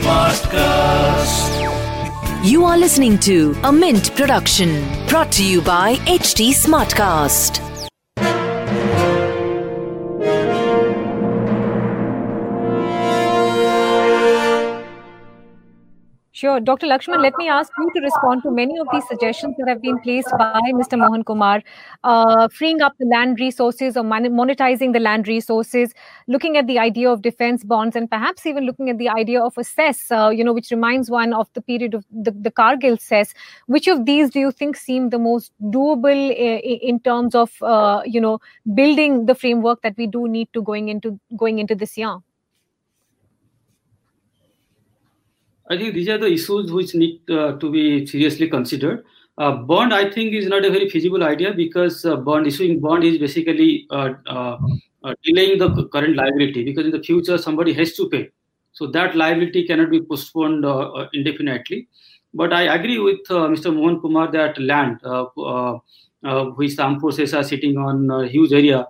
Smartcast. You are listening to a Mint production brought to you by HT Smartcast. Sure. Dr. Lakshman, let me ask you to respond to many of these suggestions that have been placed by Mr. Mohan Kumar, uh, freeing up the land resources or monetizing the land resources, looking at the idea of defense bonds, and perhaps even looking at the idea of a cess, uh, you know, which reminds one of the period of the, the Kargil cess. Which of these do you think seem the most doable in, in terms of, uh, you know, building the framework that we do need to going into going into this year? I think these are the issues which need uh, to be seriously considered. Uh, bond, I think, is not a very feasible idea because uh, bond issuing bond is basically uh, uh, uh, delaying the current liability because in the future somebody has to pay. So that liability cannot be postponed indefinitely. But I agree with Mr. Mohan Kumar that land, which the armed forces are sitting on a huge area,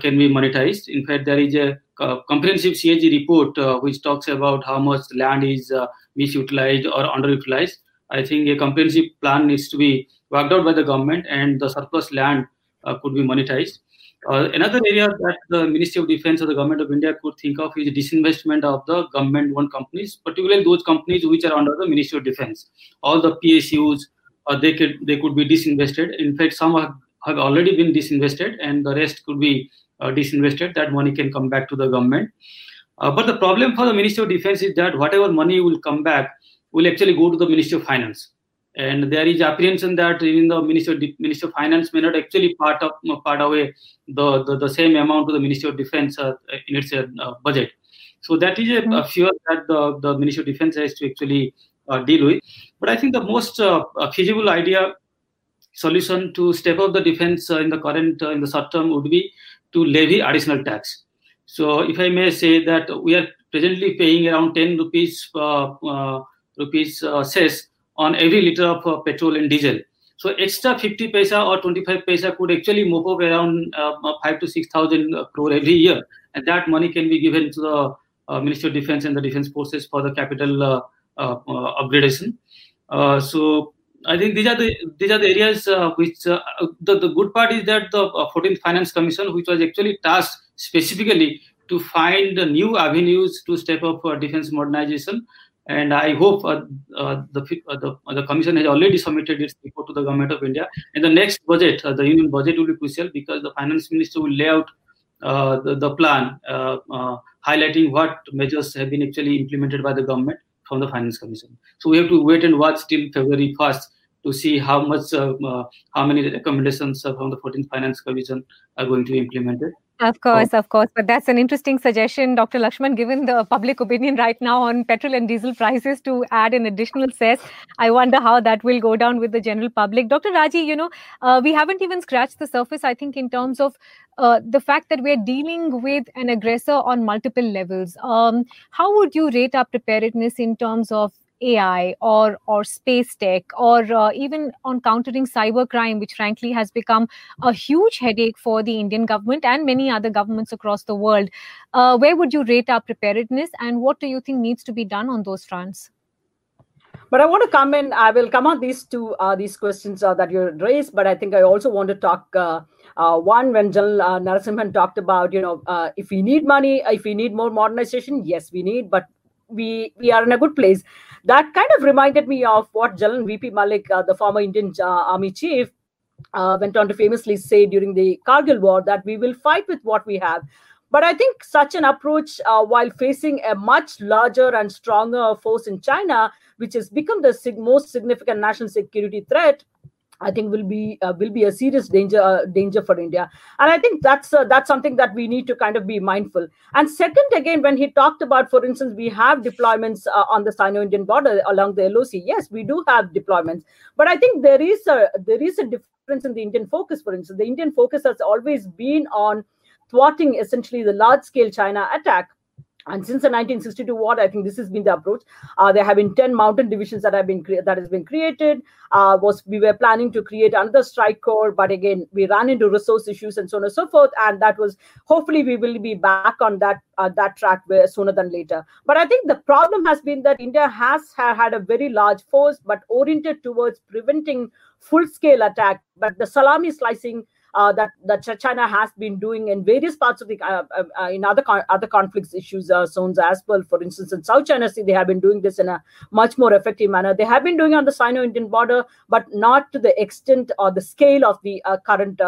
can be monetized. In fact, there is a comprehensive CAG report which talks about how much land is misutilized or underutilized. I think a comprehensive plan needs to be worked out by the government, and the surplus land uh, could be monetized. Uh, another area that the Ministry of Defense or the Government of India could think of is disinvestment of the government-owned companies, particularly those companies which are under the Ministry of Defense. All the PSUs, uh, they could they could be disinvested. In fact, some have, have already been disinvested, and the rest could be uh, disinvested. That money can come back to the government. Uh, but the problem for the Ministry of Defense is that whatever money will come back will actually go to the Ministry of Finance. And there is apprehension that even the Ministry of, De- Ministry of Finance may not actually part of part away the, the, the same amount to the Ministry of Defense uh, in its uh, budget. So that is a, a, mm-hmm. fear that the, the Ministry of Defense has to actually uh, deal with. But I think the most uh, feasible idea solution to step up the defense uh, in the current in the short term would be to levy additional tax so if I may say that we are presently paying around 10 rupees uh, uh, rupees uh, cess on every liter of uh, petrol and diesel. So extra 50 paisa or 25 paisa could actually move up around uh, five to 6,000 crore every year. And that money can be given to the uh, Ministry of Defense and the Defense Forces for the capital upgradation. so I think these are the these are the areas which the, the good part is that the 14th Finance Commission, which was actually tasked specifically to find new avenues to step up for defense modernization. And I hope uh, uh, the, uh, the, uh, the commission has already submitted its report to the government of India. In the next budget, uh, the union budget will be crucial because the finance minister will lay out uh, the, the plan highlighting what measures have been actually implemented by the government from the finance commission. So we have to wait and watch till February 1st to see how much, uh, uh, how many recommendations uh, from the 14th finance commission are going to be implemented. Of course, oh. of course. But that's an interesting suggestion, Dr. Lakshman, given the public opinion right now on petrol and diesel prices to add an additional cess. I wonder how that will go down with the general public. Dr. Raji, you know, uh, we haven't even scratched the surface, I think, in terms of uh, the fact that we're dealing with an aggressor on multiple levels. Um, how would you rate our preparedness in terms of AI or or space tech or uh, even on countering cybercrime, which frankly has become a huge headache for the Indian government and many other governments across the world. Uh, where would you rate our preparedness, and what do you think needs to be done on those fronts? But I want to come in. I will come on these two uh, these questions uh, that you raised. But I think I also want to talk. Uh, uh, one, when General uh, Narasimhan talked about, you know, uh, if we need money, if we need more modernization, yes, we need, but we we are in a good place. That kind of reminded me of what General VP Malik, uh, the former Indian uh, Army chief, uh, went on to famously say during the Kargil war that we will fight with what we have. But I think such an approach, uh, while facing a much larger and stronger force in China, which has become the sig- most significant national security threat, I think will be uh, will be a serious danger uh, danger for India, and I think that's uh, that's something that we need to kind of be mindful. And second, again, when he talked about, for instance, we have deployments uh, on the Sino-Indian border along the LOC. Yes, we do have deployments, but I think there is a there is a difference in the Indian focus. For instance, the Indian focus has always been on thwarting essentially the large-scale China attack and since the 1962 war, I think this has been the approach. Uh, there have been 10 mountain divisions that have been that has been created. Uh, was we were planning to create another strike corps, but again we ran into resource issues and so on and so forth. And that was hopefully we will be back on that uh, that track sooner than later. But I think the problem has been that India has ha- had a very large force, but oriented towards preventing full scale attack. But the salami slicing uh, that that China has been doing in various parts of the uh, uh, uh in other other conflicts issues uh, zones as well. For instance, in South China Sea, they have been doing this in a much more effective manner. They have been doing on the Sino-Indian border, but not to the extent or the scale of the current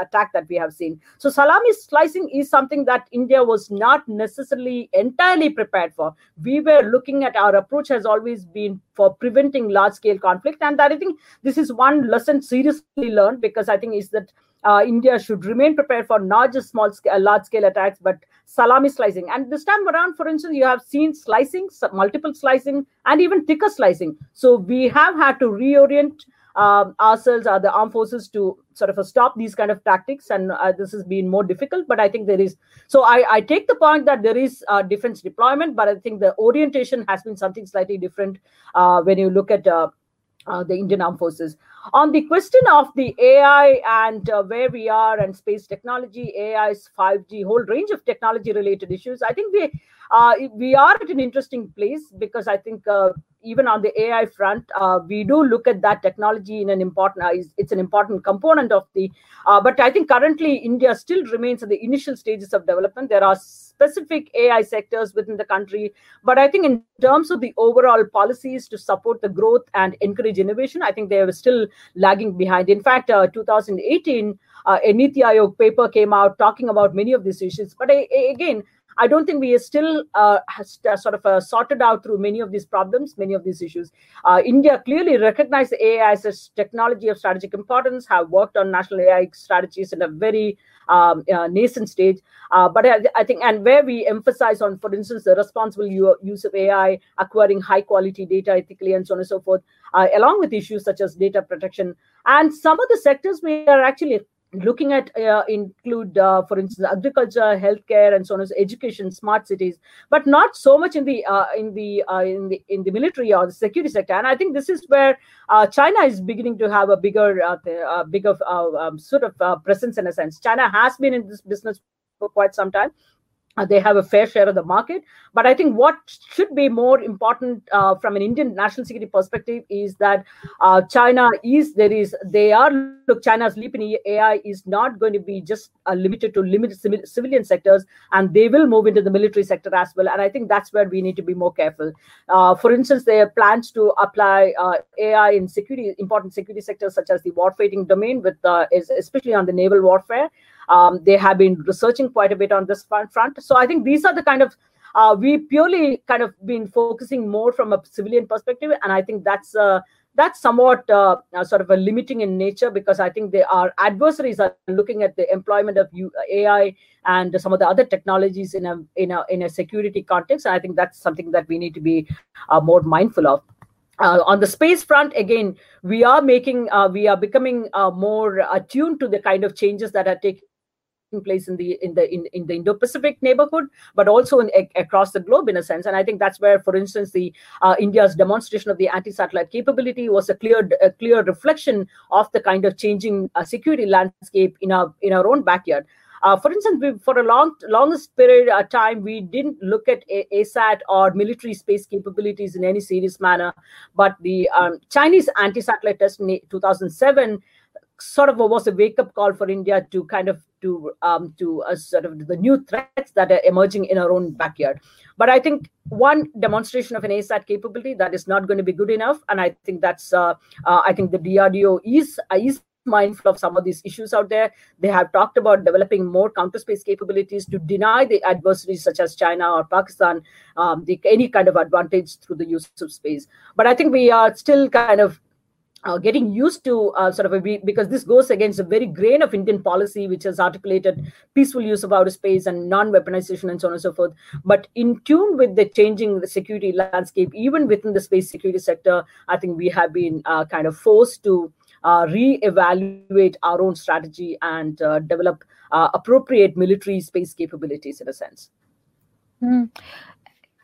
attack that we have seen. So, salami slicing is something that India was not necessarily entirely prepared for. We were looking at our approach has always been for preventing large scale conflict, and that I think this is one lesson seriously learned because I think is that uh, India should remain prepared for not just small scale, large scale attacks, but salami slicing. And this time around, for instance, you have seen slicing, multiple slicing, and even thicker slicing. So we have had to reorient um, ourselves, uh, the armed forces, to sort of stop these kind of tactics. And uh, this has been more difficult. But I think there is. So I, I take the point that there is uh, defense deployment, but I think the orientation has been something slightly different uh, when you look at. Uh, the Indian Armed Forces. On the question of the AI and uh, where we are and space technology, AI's 5G, whole range of technology related issues, I think we uh, we are at an interesting place because I think uh, even on the AI front, uh, we do look at that technology in an important. Uh, it's an important component of the. Uh, but I think currently India still remains in the initial stages of development. There are specific AI sectors within the country, but I think in terms of the overall policies to support the growth and encourage innovation, I think they are still lagging behind. In fact, uh, 2018, uh, a Niti Aayog paper came out talking about many of these issues. But I, again, I don't think we are still uh, uh, sort of uh, sorted out through many of these problems, many of these issues. Uh, India clearly recognized AI as a technology of strategic importance, have worked on national AI strategies in a very um, uh, nascent stage. Uh, but I, I, think, and where we emphasize on, for instance, the responsible use of AI, acquiring high quality data ethically, and so on and so forth, along with issues such as data protection. And some of the sectors we are actually looking at uh, include uh, for instance agriculture healthcare and so on as education smart cities but not so much in the uh, in the uh, in the in the military or the security sector. And i think this is where uh, china is beginning to have a bigger uh, bigger um, sort of presence in a sense. China has been in this business for quite some time. uh, they have a fair share of the market. But I think what should be more important uh, from an Indian national security perspective is that uh, China is there is they are look China's leap in AI is not going to be just uh, limited to limited civilian sectors, and they will move into the military sector as well. And I think that's where we need to be more careful. Uh, for instance, there are plans to apply uh, AI in security important security sectors such as the warfighting domain, with is especially on the naval warfare. Um, they have been researching quite a bit on this front. So I think these are the kind of uh, we purely kind of been focusing more from a civilian perspective, and I think that's uh, that's somewhat uh, uh sort of a limiting in nature because I think they are adversaries are looking at the employment of AI and some of the other technologies in a in a in a security context. And I think that's something that we need to be uh, more mindful of. Uh, on the space front, again, we are making, uh, we are becoming uh, more attuned to the kind of changes that are taking place in the in the in, in the Indo-Pacific neighborhood, but also in, a, across the globe in a sense. And I think that's where, for instance, the uh, India's demonstration of the anti-satellite capability was a clear a clear reflection of the kind of changing uh, security landscape in our in our own backyard. Uh, for instance, we, for a long longest period of time, we didn't look at a- ASAT or military space capabilities in any serious manner. But the um, Chinese anti-satellite test in 2007 sort of was a wake up call for India to kind of to um, to uh, sort of the new threats that are emerging in our own backyard. But I think one demonstration of an ASAT capability that is not going to be good enough, and I think that's uh, uh, I think the DRDO is uh, is mindful of some of these issues out there. They have talked about developing more counter space capabilities to deny the adversaries such as China or Pakistan um, the, any kind of advantage through the use of space. But I think we are still kind of uh, getting used to uh, sort of a because this goes against a very grain of Indian policy, which has articulated peaceful use of outer space and non-weaponization and so on and so forth. But in tune with the changing the security landscape, even within the space security sector, I think we have been uh, kind of forced to uh, re-evaluate our own strategy and uh, develop uh, appropriate military space capabilities in a sense. Mm.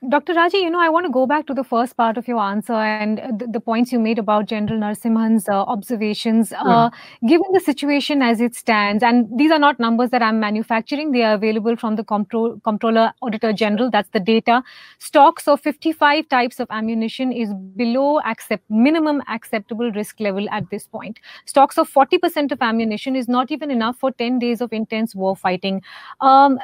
Dr. Raji, you know, I want to go back to the first part of your answer and the, the points you made about General Narasimhan's uh, observations. Yeah. Uh, given the situation as it stands, and these are not numbers that I'm manufacturing, they are available from the Comptro- Comptroller Auditor General, that's the data. Stocks of 55 types of ammunition is below accept minimum acceptable risk level at this point. Stocks of 40% of ammunition is not even enough for 10 days of intense war fighting. Um,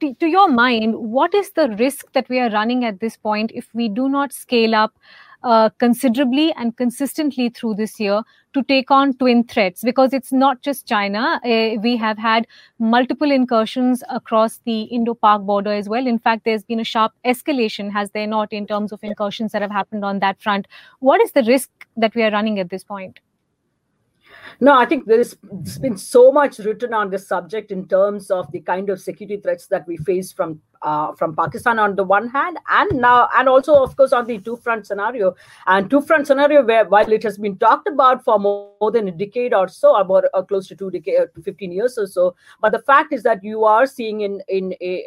to, to your mind, what is the risk that we are running at this point if we do not scale up uh, considerably and consistently through this year to take on twin threats because it's not just China. Uh, we have had multiple incursions across the Indo Pak border as well. In fact, there's been a sharp escalation, has there not, in terms of incursions that have happened on that front? What is the risk that we are running at this point? No, I think there has been so much written on this subject in terms of the kind of security threats that we face from uh, from Pakistan on the one hand, and now and also of course on the two front scenario. And two front scenario where while it has been talked about for more, more than a decade or so, about uh, close to two decade, uh, 15 years or so, but the fact is that you are seeing in in a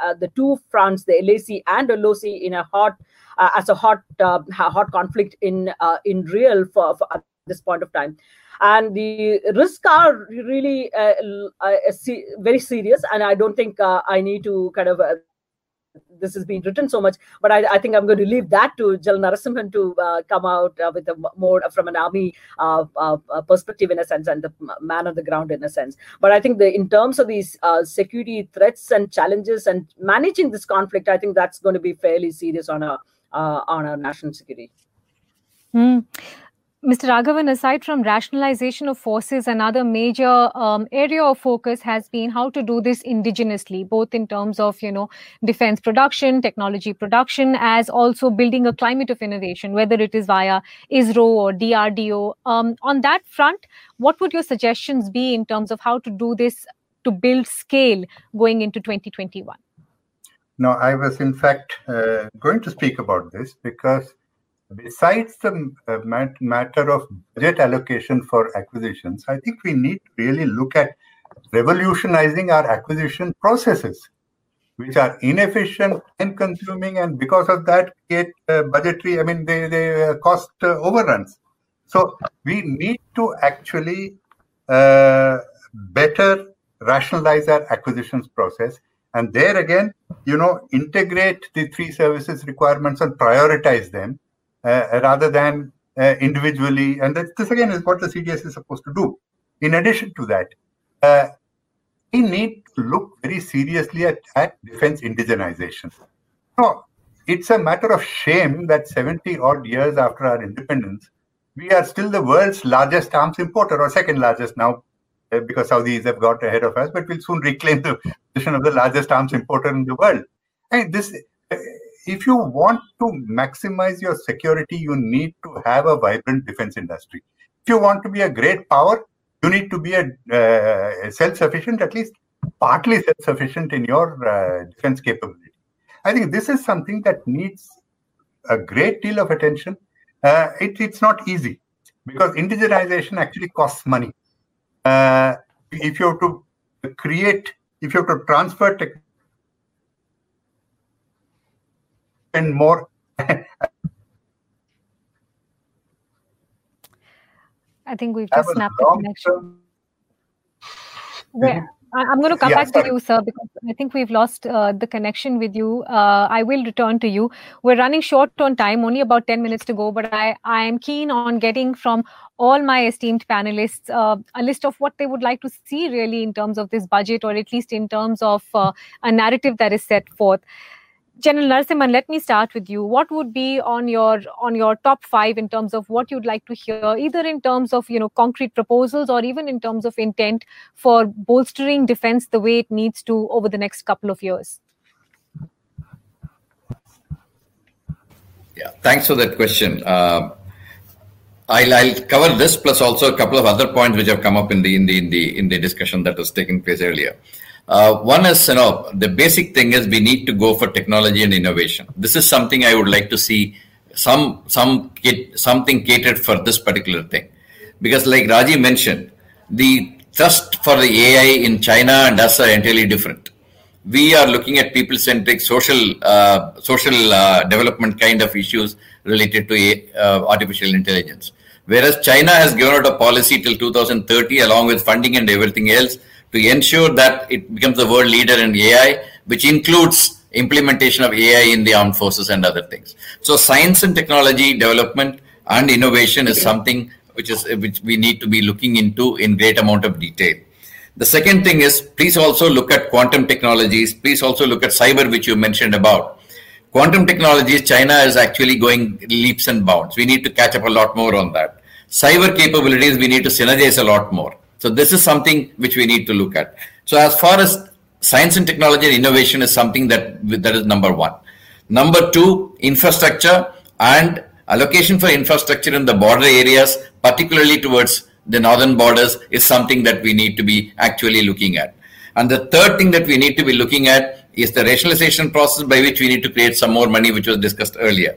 uh, the two fronts, the LAC and the LOC, in a hot uh, as a hot uh, hot conflict in uh, in real for, for, at this point of time and the risks are really uh, uh, very serious and i don't think uh, i need to kind of this has been written so much, but I, I, think I'm going to leave that to Jal Narasimhan to uh, come out uh, with a more from an army uh, perspective in a sense and the man on the ground in a sense. But I think the in terms of these security threats and challenges and managing this conflict, I think that's going to be fairly serious on our on our national security. Mm. Mr. Raghavan, aside from rationalization of forces, another major um, area of focus has been how to do this indigenously, both in terms of, you know, defense production, technology production, as also building a climate of innovation, whether it is via ISRO or DRDO. Um, on that front, what would your suggestions be in terms of how to do this to build scale going into 2021? No, I was in fact uh, going to speak about this because besides the uh, matter of budget allocation for acquisitions, I think we need to really look at revolutionizing our acquisition processes, which are inefficient and consuming, and because of that, get uh, budgetary. I mean, they they uh, cost uh, overruns. So we need to actually uh, better rationalize our acquisitions process and there again you know integrate the three services requirements and prioritize them rather than uh, individually. And this, again is what the CDS is supposed to do. In addition to that, uh, we need to look very seriously at, at defense indigenization. No, it's a matter of shame that 70 odd years after our independence, we are still the world's largest arms importer, or second largest now, because Saudis have got ahead of us, but we'll soon reclaim the position of the largest arms importer in the world. And this if you want to maximize your security, you need to have a vibrant defense industry. If you want to be a great power, you need to be a uh, self-sufficient, at least partly self-sufficient in your uh, defense capability. I think this is something that needs a great deal of attention. Uh, it, it's not easy because indigenization actually costs money. Uh, if you have to create, if you have to transfer technology and more. I think we've just snapped the connection. Where, I'm going to come yeah, back sorry. to you, sir, because I think we've lost uh, the connection with you. Uh, I will return to you. We're running short on time, only about 10 minutes to go, but I, I am keen on getting from all my esteemed panelists uh, a list of what they would like to see really in terms of this budget, or at least in terms of uh, a narrative that is set forth. General Narasimhan, let me start with you. What would be on your on your top five in terms of what you'd like to hear, either in terms of you know concrete proposals or even in terms of intent for bolstering defense the way it needs to over the next couple of years? Yeah, thanks for that question. Uh, I'll, I'll cover this plus also a couple of other points which have come up in the in the in the in the discussion that was taking place earlier. Uh, one is, you know, the basic thing is we need to go for technology and innovation. This is something I would like to see some some something catered for this particular thing, because like Raji mentioned, the thrust for the AI in China and us are entirely different. we are looking at people-centric social uh, social uh, development kind of issues related to uh, artificial intelligence. Whereas China has given out a policy till 2030, along with funding and everything else, to ensure that it becomes the world leader in AI, which includes implementation of AI in the armed forces and other things. So, science and technology development and innovation is something which is which we need to be looking into in great amount of detail. The second thing is please also look at quantum technologies. Please also look at cyber, which you mentioned about. Quantum technologies, China is actually going leaps and bounds. We need to catch up a lot more on that. Cyber capabilities, we need to synergize a lot more. So this is something which we need to look at. So as far as science and technology and innovation is something that that is number one. Number two, infrastructure and allocation for infrastructure in the border areas, particularly towards the northern borders, is something that we need to be actually looking at. And the third thing that we need to be looking at is the rationalization process by which we need to create some more money, which was discussed earlier.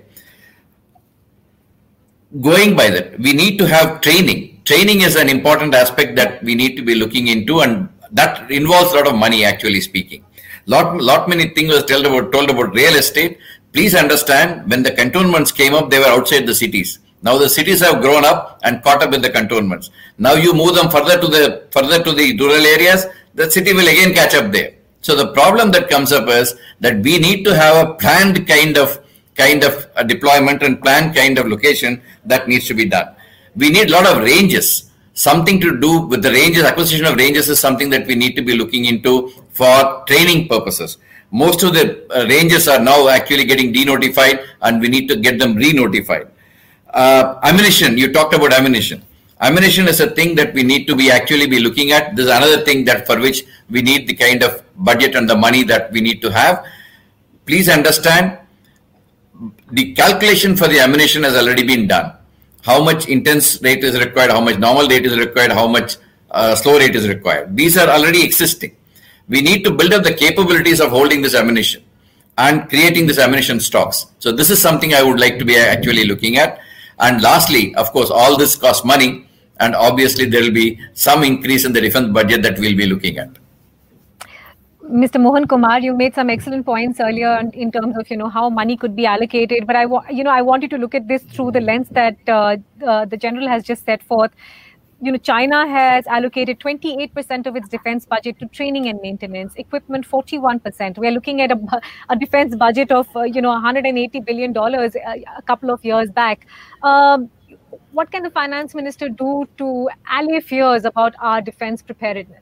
Going by that, we need to have training. Training is an important aspect that we need to be looking into, and that involves a lot of money, actually speaking. Lot, lot many things was told about, told about real estate. Please understand, when the cantonments came up, they were outside the cities. Now the cities have grown up and caught up with the cantonments. Now you move them further to the further to the rural areas, the city will again catch up there. So the problem that comes up is that we need to have a planned kind of kind of deployment and planned kind of location that needs to be done. We need a lot of ranges. Something to do with the ranges, acquisition of ranges is something that we need to be looking into for training purposes. Most of the uh, ranges are now actually getting denotified and we need to get them re-notified. Uh, ammunition, you talked about ammunition ammunition is a thing that we need to be actually be looking at this is another thing that for which we need the kind of budget and the money that we need to have please understand the calculation for the ammunition has already been done how much intense rate is required how much normal rate is required how much uh, slow rate is required. These are already existing. We need to build up the capabilities of holding this ammunition and creating this ammunition stocks. So this is something i would like to be actually looking at. And lastly, of course, all this costs money, and obviously there will be some increase in the defense budget that we'll be looking at. Mr. Mohan Kumar, you made some excellent points earlier in terms of you know how money could be allocated. But I you know I wanted to look at this through the lens that uh, uh, the general has just set forth you know, China has allocated 28% of its defense budget to training and maintenance, equipment 41%. We're looking at a, a defense budget of, uh, you know, 180 billion dollars a, a, couple of years back. Um, what can the finance minister do to allay fears about our defense preparedness?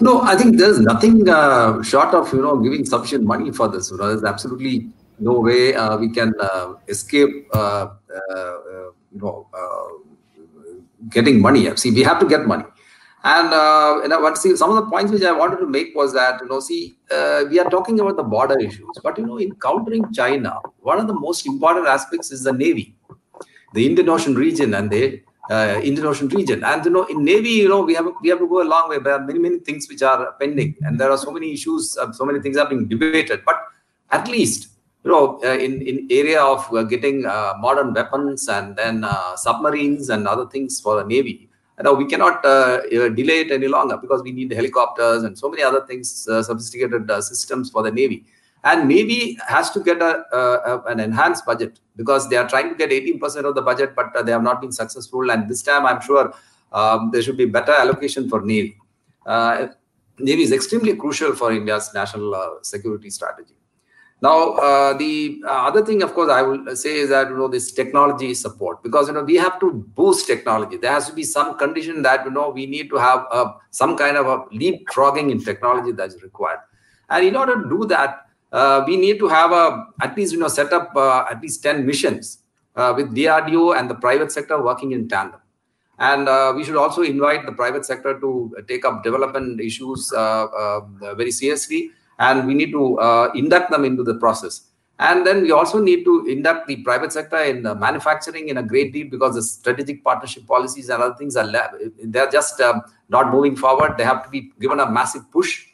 No, I think there's nothing uh, short of you know giving sufficient money for this. You know, there's absolutely no way uh, we can uh, escape. Uh, uh, you know getting money. See, we have to get money. And uh, know, what see some of the points which I wanted to make was that you know, see, uh, we are talking about the border issues, but you know, in countering China, one of the most important aspects is the navy, the Indian Ocean region, and the uh, Indian Ocean region. And you know, in navy, you know, we have we have to go a long way. There are many many things which are pending, and there are so many issues, uh, so many things are being debated. But at least you know, uh, in in area of uh, getting uh, modern weapons and then submarines and other things for the navy. Now we cannot delay it any longer because we need helicopters and so many other things, sophisticated systems for the navy. And Navy has to get a, a, an enhanced budget because they are trying to get 18% of the budget, but they have not been successful. And this time, I'm sure um, there should be better allocation for Navy. Uh, Navy is extremely crucial for India's national uh, security strategy. Now, uh, the uh, other thing, of course, I will say is that you know this technology support because you know we have to boost technology. There has to be some condition that you know we need to have uh, some kind of a leapfrogging in technology that is required, and in order to do that, uh, we need to have a at least you know set up uh, at least ten missions uh, with DRDO and the private sector working in tandem. And we should also invite the private sector to take up development issues very seriously and we need to uh, induct them into the process. And then we also need to induct the private sector in manufacturing in a great deal because the strategic partnership policies and other things are they're just uh, not moving forward. They have to be given a massive push.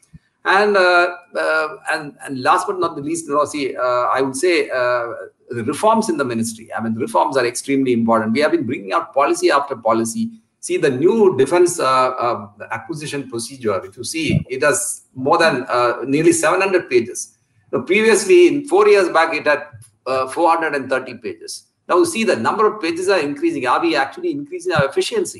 And uh, uh and and last but not the least, see, uh, I would say the reforms in the ministry. I mean, reforms are extremely important. We have been bringing out policy after policy See the new defense uh, uh, acquisition procedure. If you see, it has more than uh, nearly 700 pages. Now, previously, in four years back, it had uh, 430 pages. Now, you see the number of pages are increasing. Are we actually increasing our efficiency?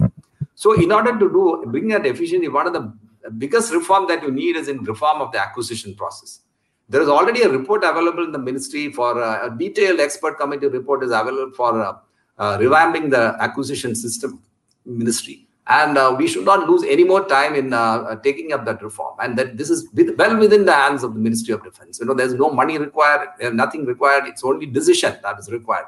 So, in order to do bring that efficiency, one of the biggest reform that you need is in reform of the acquisition process. There is already a report available in the ministry for uh, a detailed expert committee report is available for uh, uh, revamping the acquisition system ministry. And uh, we should not lose any more time in uh, uh, taking up that reform. And that this is with, well within the hands of the ministry of defense. You know there's no money required nothing required. It's only decision that is required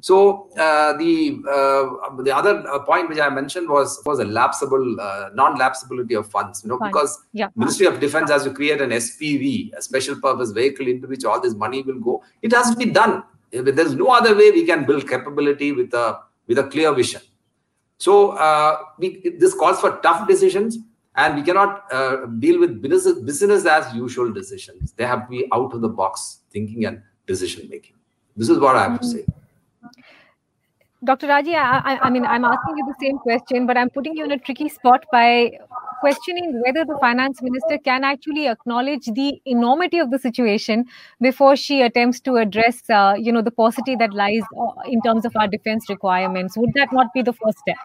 so uh, the uh, the other uh, point which I mentioned was was a lapsable non-lapsability of funds. You know, Fine. because yeah. Ministry of Defense has to create an SPV, a special purpose vehicle into which all this money will go. It has to be done. There's no other way we can build capability with a with a clear vision. So uh, we, this calls for tough decisions, and we cannot uh, deal with business, business as usual decisions. They have to be out of the box thinking and decision making. This is what I have to say. Dr. Raji, I, I, mean, I'm asking you the same question, but I'm putting you in a tricky spot by questioning whether the finance minister can actually acknowledge the enormity of the situation before she attempts to address, uh, you know, the paucity that lies uh, in terms of our defense requirements. Would that not be the first step?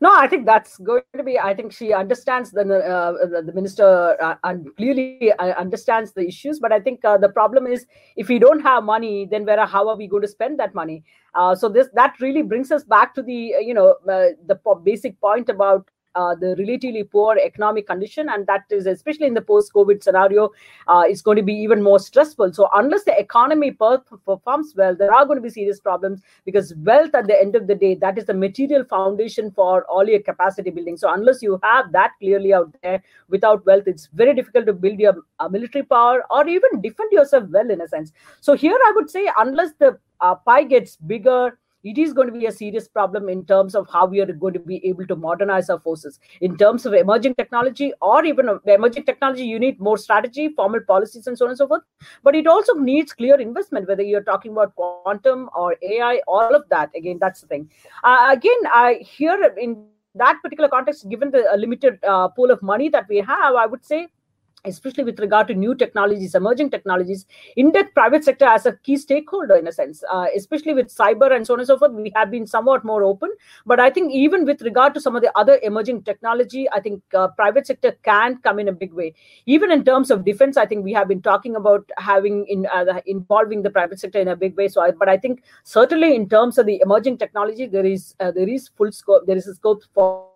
No, I think that's going to be. I think she understands the uh, the, minister uh, and clearly uh, understands the issues. But I think uh, the problem is if we don't have money, then where how are we going to spend that money? Uh, so this that really brings us back to the you know uh, the basic point about uh, the relatively poor economic condition, and that is especially in the post-COVID scenario, uh, is going to be even more stressful. So unless the economy per- performs well, there are going to be serious problems because wealth, at the end of the day, that is the material foundation for all your capacity building. So unless you have that clearly out there, without wealth, it's very difficult to build your uh, military power or even defend yourself well in a sense. So here, I would say, unless the uh, pie gets bigger it is going to be a serious problem in terms of how we are going to be able to modernize our forces. In terms of emerging technology or even emerging technology, you need more strategy, formal policies, and so on and so forth. But it also needs clear investment, whether you're talking about quantum or AI, all of that. Again, that's the thing. Uh, again, I hear in that particular context, given the limited uh, pool of money that we have, I would say especially with regard to new technologies, emerging technologies, in that private sector as a key stakeholder in a sense, uh, especially with cyber and so on and so forth, we have been somewhat more open. But I think even with regard to some of the other emerging technology, I think uh, private sector can come in a big way. Even in terms of defense, I think we have been talking about having in uh, involving the private sector in a big way. So, I, but I think certainly in terms of the emerging technology, there is uh, there is full scope. There is a scope for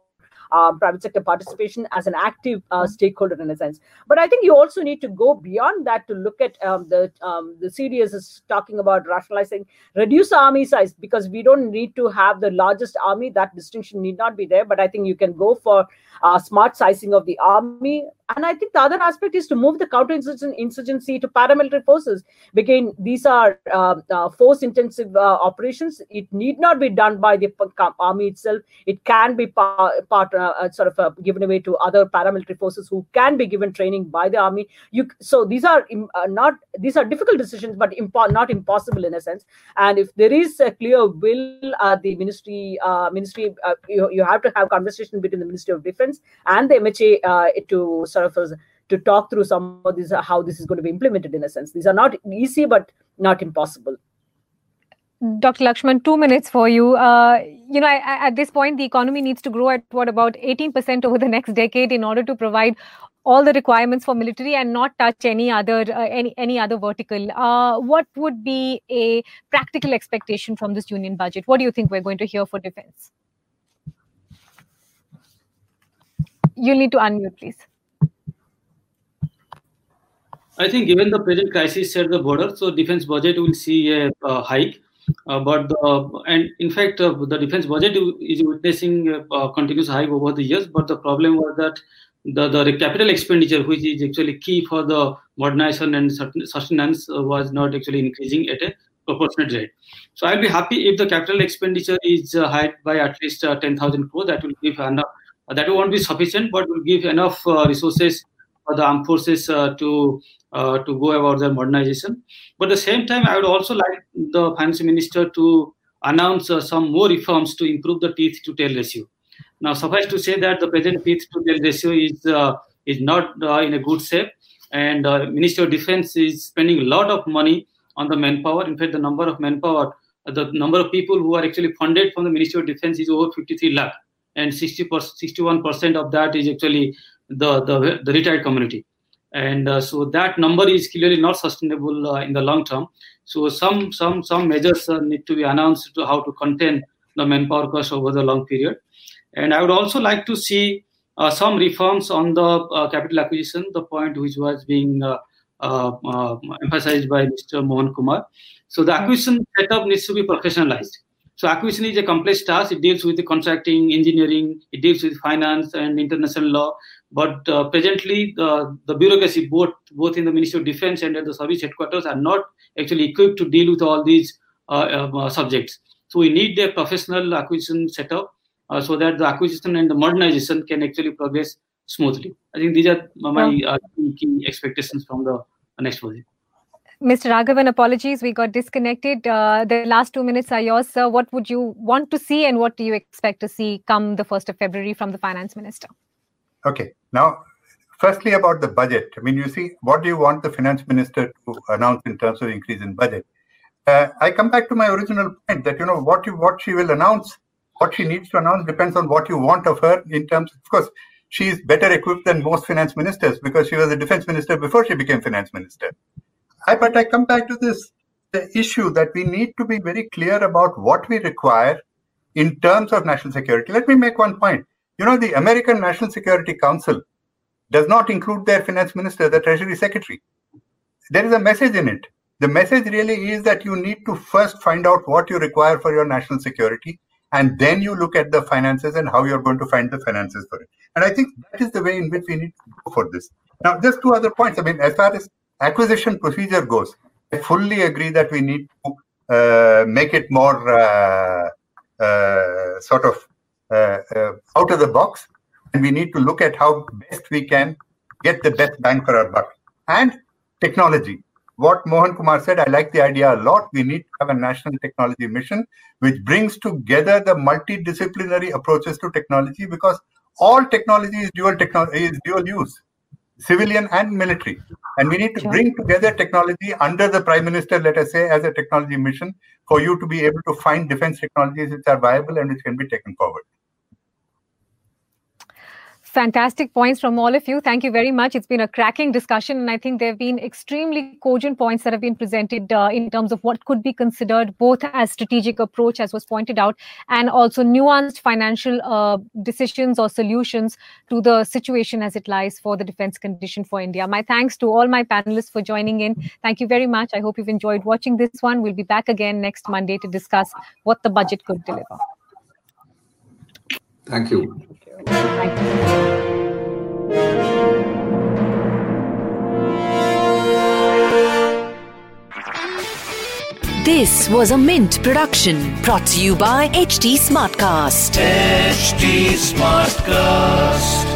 um, private sector participation as an active uh, stakeholder in a sense. But I think you also need to go beyond that to look at um, the um, the CDS is talking about rationalizing, reduce army size because we don't need to have the largest army. That distinction need not be there. But I think you can go for uh, smart sizing of the army and I think the other aspect is to move the counter-insurgency to paramilitary forces. Again, these are uh, uh, force-intensive uh, operations. It need not be done by the army itself. It can be part, part uh, uh, sort of uh, given away to other paramilitary forces who can be given training by the army. You so these are not these are difficult decisions, but impo- not impossible in a sense. And if there is a clear will, at the ministry ministry you, you have to have conversation between the Ministry of Defense and the MHA to sort sort of to talk through some of this how this is going to be implemented in a sense these are not easy but not impossible Dr. Lakshman, two minutes for you. Uh, you know, at this point, the economy needs to grow at what about 18% over the next decade in order to provide all the requirements for military and not touch any other uh, any any other vertical. Uh, what would be a practical expectation from this union budget? What do you think we're going to hear for defense? You'll need to unmute, please. I think given the present crisis at the border, so defense budget will see a, a hike. Uh, but the, and in fact, uh, the defense budget is witnessing continuous hike over the years. But the problem was that the, the capital expenditure, which is actually key for the modernization and sustenance, uh, was not actually increasing at a proportionate rate. So I'll be happy if the capital expenditure is uh, hiked by at least uh, 10,000 crore. That will give enough. that won't be sufficient, but will give enough resources for the armed forces to uh, to go about their modernization. But at the same time, I would also like the finance minister to announce uh, some more reforms to improve the teeth to tail ratio. Now, suffice to say that the present teeth to tail ratio is uh, is not uh, in a good shape, and uh, Ministry of Defense is spending a lot of money on the manpower. In fact, the number of manpower, the number of people who are actually funded from the Ministry of Defense is over 53 lakh, and 60 61 percent of that is actually the the, the retired community. And uh, so that number is clearly not sustainable uh, in the long term. So some some some measures uh, need to be announced to how to contain the manpower cost over the long period. And i would also like to see uh, some reforms on the capital acquisition the point which was being emphasized by mr mohan kumar. So the acquisition setup needs to be professionalized. So acquisition is a complex task. It deals with the contracting, engineering, it deals with finance and international law. But uh, presently, the, the bureaucracy, both both in the Ministry of Defense and at the service headquarters, are not actually equipped to deal with all these uh, um, uh, subjects. So we need a professional acquisition setup uh, so that the acquisition and the modernization can actually progress smoothly. I think these are my uh, key expectations from the next project. Mr. Raghavan, apologies, we got disconnected. Uh, the last two minutes are yours, sir. What would you want to see and what do you expect to see come the 1st of February from the finance minister? Okay. Now, firstly, about the budget. I mean, you see, what do you want the finance minister to announce in terms of increase in budget? Uh, I come back to my original point that, you know, what, you, what she will announce, what she needs to announce depends on what you want of her in terms, of course, she is better equipped than most finance ministers because she was a defense minister before she became finance minister. I, but I come back to this the issue that we need to be very clear about what we require in terms of national security. Let me make one point. You know, the American National Security Council does not include their finance minister, the treasury secretary. There is a message in it. The message really is that you need to first find out what you require for your national security, and then you look at the finances and how you're going to find the finances for it. And I think that is the way in which we need to go for this. Now, just two other points. I mean, as far as acquisition procedure goes, I fully agree that we need to uh, make it more uh, uh, sort of Uh, uh, out of the box, and we need to look at how best we can get the best bang for our buck. And technology. What Mohan Kumar said, I like the idea a lot. We need to have a national technology mission which brings together the multidisciplinary approaches to technology because all technology is dual technology is dual use civilian and military. And we need to sure. bring together technology under the prime minister, let us say, as a technology mission for you to be able to find defense technologies which are viable and which can be taken forward. Fantastic points from all of you. Thank you very much. It's been a cracking discussion, and I think there have been extremely cogent points that have been presented uh, in terms of what could be considered both as strategic approach, as was pointed out, and also nuanced financial uh, decisions or solutions to the situation as it lies for the defense condition for India. My thanks to all my panelists for joining in. Thank you very much. I hope you've enjoyed watching this one. We'll be back again next Monday to discuss what the budget could deliver. Thank you. This was a Mint production brought to you by HT Smartcast. HT Smartcast.